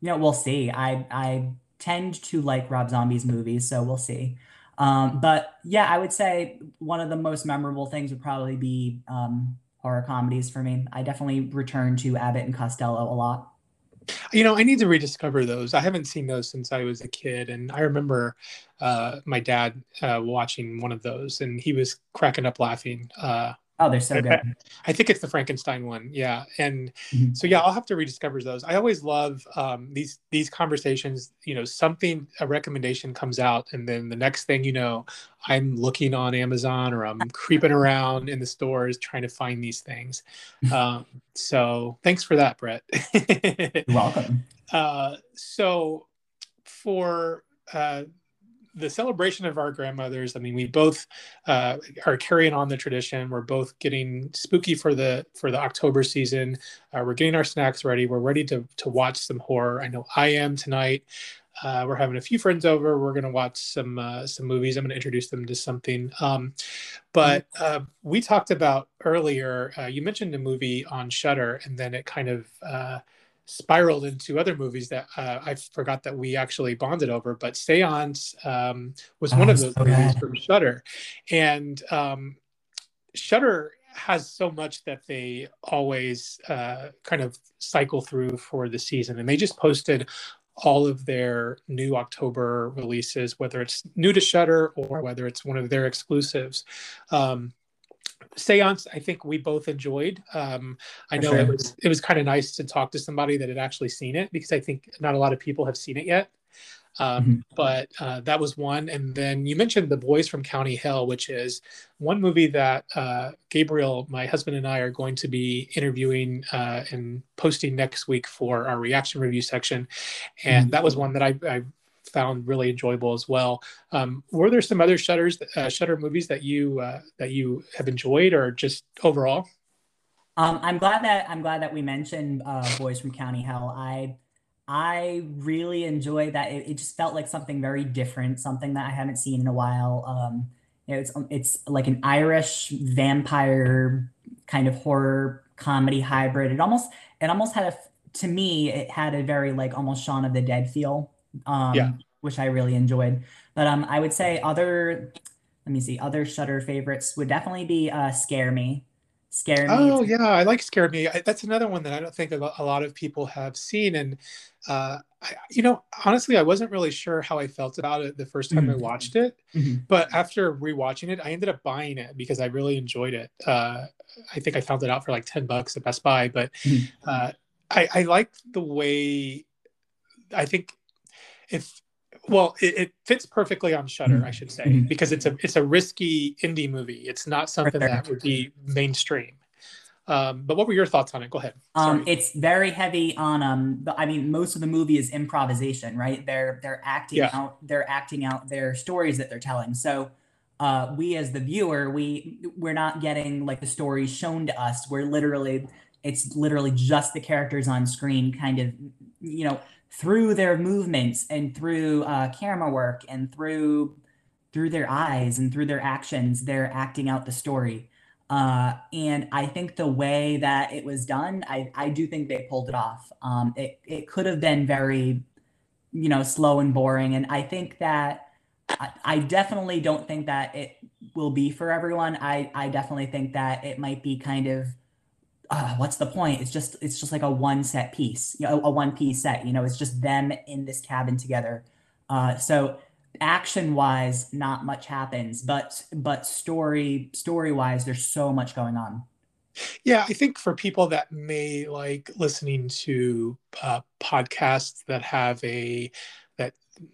you know, we'll see. I I tend to like Rob Zombie's movies, so we'll see. Um, but yeah, I would say one of the most memorable things would probably be um, horror comedies for me. I definitely return to Abbott and Costello a lot.
You know, I need to rediscover those. I haven't seen those since I was a kid, and I remember uh, my dad uh, watching one of those, and he was cracking up laughing. Uh,
Oh, they're so good.
I think it's the Frankenstein one. Yeah. And
Mhm.
so yeah, I'll have to rediscover those. I always love um, these these conversations, you know, something a recommendation comes out and then the next thing you know, I'm looking on Amazon or I'm creeping around in the stores trying to find these things. Um, so thanks for that, Brett.
You're welcome.
uh, so for uh, the celebration of our grandmothers, I mean, we both uh, are carrying on the tradition. We're both getting spooky for the for the October season. Uh, we're getting our snacks ready. We're ready to to watch some horror. I know I am tonight. Uh, we're having a few friends over. We're going to watch some uh, some movies. I'm going to introduce them to something. Um, but uh, we talked about earlier. Uh, you mentioned a movie on Shudder, and then it kind of uh, spiraled into other movies that uh, I forgot that we actually bonded over. But Seance um, was one
Oh,
of those
so
movies from Shudder, and um, Shudder has so much that they always uh, kind of cycle through for the season, and they just posted all of their new October releases, whether it's new to Shudder or whether it's one of their exclusives. Um, Seance, I think we both enjoyed. Um, I know
sure.
it was it was kind of nice to talk to somebody that had actually seen it because I think not a lot of people have seen it yet. Um,
Mhm.
But uh, that was one, and then you mentioned the Boys from County Hell, which is one movie that uh, Gabriel, my husband, and I are going to be interviewing uh, and posting next week for our reaction review section, and
Mhm.
that was one that I, I found really enjoyable as well. Um, were there some other Shudders uh, Shudder movies that you uh, that you have enjoyed, or just overall?
Um, I'm glad that I'm glad that we mentioned uh, Boys from County Hell. I I really enjoyed that. It, it just felt like something very different, something that I haven't seen in a while. Um, you know, it's it's like an Irish vampire kind of horror comedy hybrid. It almost it almost had a to me it had a very like almost Shaun of the Dead feel. Um,
Yeah.
which I really enjoyed. But um, I would say other let me see other Shudder favorites would definitely be uh, Scare Me. Scare Me.
Oh yeah, I like Scare Me. I, that's another one that I don't think a lot of people have seen, and uh, I, you know, honestly, I wasn't really sure how I felt about it the first time I
Mhm.
watched it.
Mhm.
But after rewatching it, I ended up buying it because I really enjoyed it. Uh, I think I found it out for like ten bucks at Best Buy, but
Mhm.
uh, I, I like the way. I think if well, it, it fits perfectly on Shudder, I should say,
Mhm.
because it's a it's a risky indie movie. It's not something that would be mainstream. Um, but what were your thoughts on it? Go ahead.
Um, it's very heavy on um. I mean, most of the movie is improvisation, right? They're they're acting
Yeah.
out. They're acting out their stories that they're telling. So, uh, we as the viewer, we we're not getting like the stories shown to us. We're literally, it's literally just the characters on screen, kind of, you know, through their movements and through uh, camera work and through through their eyes and through their actions, they're acting out the story. Uh, and I think the way that it was done, I, I do think they pulled it off. Um, it, it could have been very, you know, slow and boring. And I think that I, I definitely don't think that it will be for everyone. I, I definitely think that it might be kind of, uh, what's the point? It's just, it's just like a one set piece, you know, a one piece set, you know, it's just them in this cabin together. Uh, so action wise not much happens but but story story wise there's so much going on
Yeah, I think for people that may like listening to uh, podcasts that have a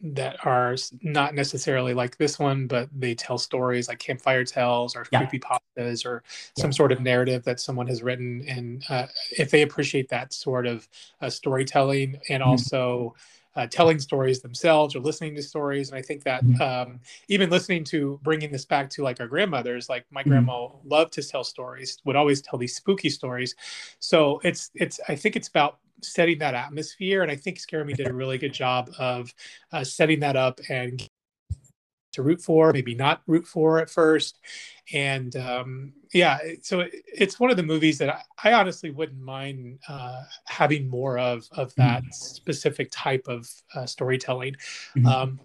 that are not necessarily like this one, but they tell stories like campfire tales or
Yeah.
creepy pastas or
Yeah.
some sort of narrative that someone has written, and uh, if they appreciate that sort of uh, storytelling and
Mhm.
also uh, telling stories themselves or listening to stories, and I think that
Mhm.
um, even listening to bringing this back to like our grandmothers like my
Mhm.
grandma loved to tell stories would always tell these spooky stories so it's it's i think it's about setting that atmosphere and i think scare me did a really good job of uh, setting that up and to root for, maybe not root for at first. And um, yeah, so it, it's one of the movies that I, I honestly wouldn't mind uh, having more of of that mm-hmm. specific type of uh, storytelling. Mm-hmm. Um,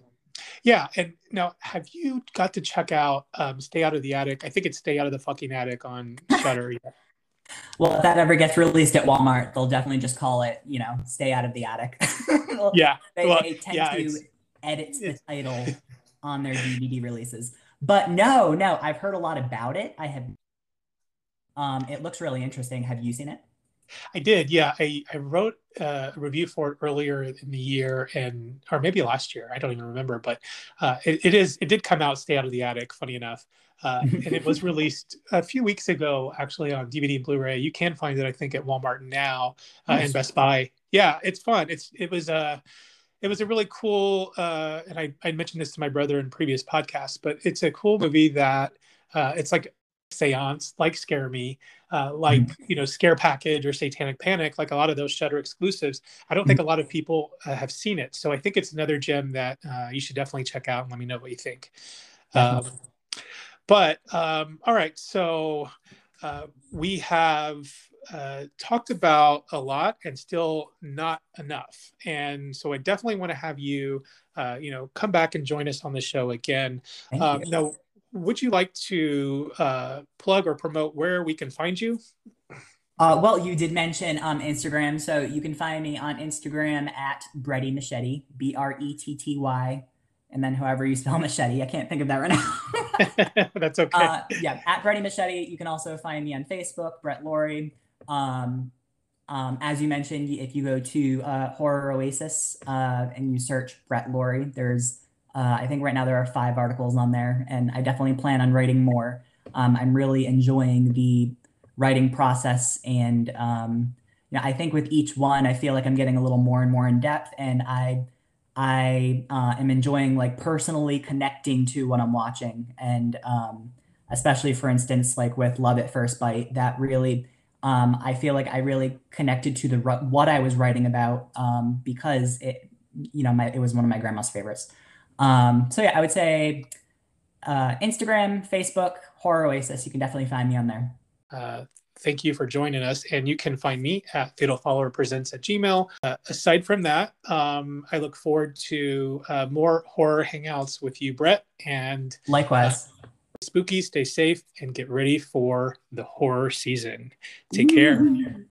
yeah, and now have you got to check out um, Stay Out of the Attic? I think it's Stay Out of the Fucking Attic on Shudder.
Well, if that ever gets released at Walmart, they'll definitely just call it, you know, "Stay Out of the Attic."
yeah,
they, well, they tend yeah, to edit the title on their DVD releases. But no, no, I've heard a lot about it. I have. Um, it looks really interesting. Have you seen it?
I did, yeah. I, I wrote a review for it earlier in the year, and or maybe last year. I don't even remember, but uh, it, it is. It did come out. Stay out of the attic. Funny enough, uh, and it was released a few weeks ago, actually on DVD and Blu-ray. You can find it, I think, at Walmart now uh, nice. and Best Buy. Yeah, it's fun. It's it was a uh, it was a really cool, uh, and I I mentioned this to my brother in previous podcasts, but it's a cool movie that uh, it's like seance like scare me uh, like mm-hmm. you know scare package or satanic panic like a lot of those Shudder exclusives i don't mm-hmm. think a lot of people uh, have seen it. So i think it's another gem that uh, you should definitely check out and let me know what you think. Um, but um, all right so uh, we have uh, talked about a lot and still not enough. And so i definitely want to have you uh, you know come back and join us on the show again. Um, no would you like to uh, plug or promote where we can find you?
Uh, well, you did mention um, Instagram, so you can find me on Instagram at Bretty Machete, B R E T T Y, and then however you spell machete. I can't think of that right
now. That's okay. Uh,
yeah, at Bretty Machete. You can also find me on Facebook, Brett Laurie. Um, um, as you mentioned, if you go to uh, Horror Oasis uh, and you search Brett Laurie, there's uh, I think right now there are five articles on there, and I definitely plan on writing more. Um, I'm really enjoying the writing process, and um, you know, I think with each one, I feel like I'm getting a little more and more in depth, and I I uh, am enjoying like personally connecting to what I'm watching, and um, especially for instance, like with Love at First Bite, that really. Um, I feel like I really connected to the what I was writing about um, because it, you know, my, it was one of my grandma's favorites. Um, so yeah, I would say uh, Instagram, Facebook, Horror Oasis. You can definitely find me on there.
Uh, thank you for joining us. And you can find me at Fatal Follower Presents at Gmail. Uh, aside from that, um, I look forward to uh, more horror hangouts with you, Brett. And
likewise.
Uh, spooky, stay safe, and get ready for the horror season. Take Ooh. care.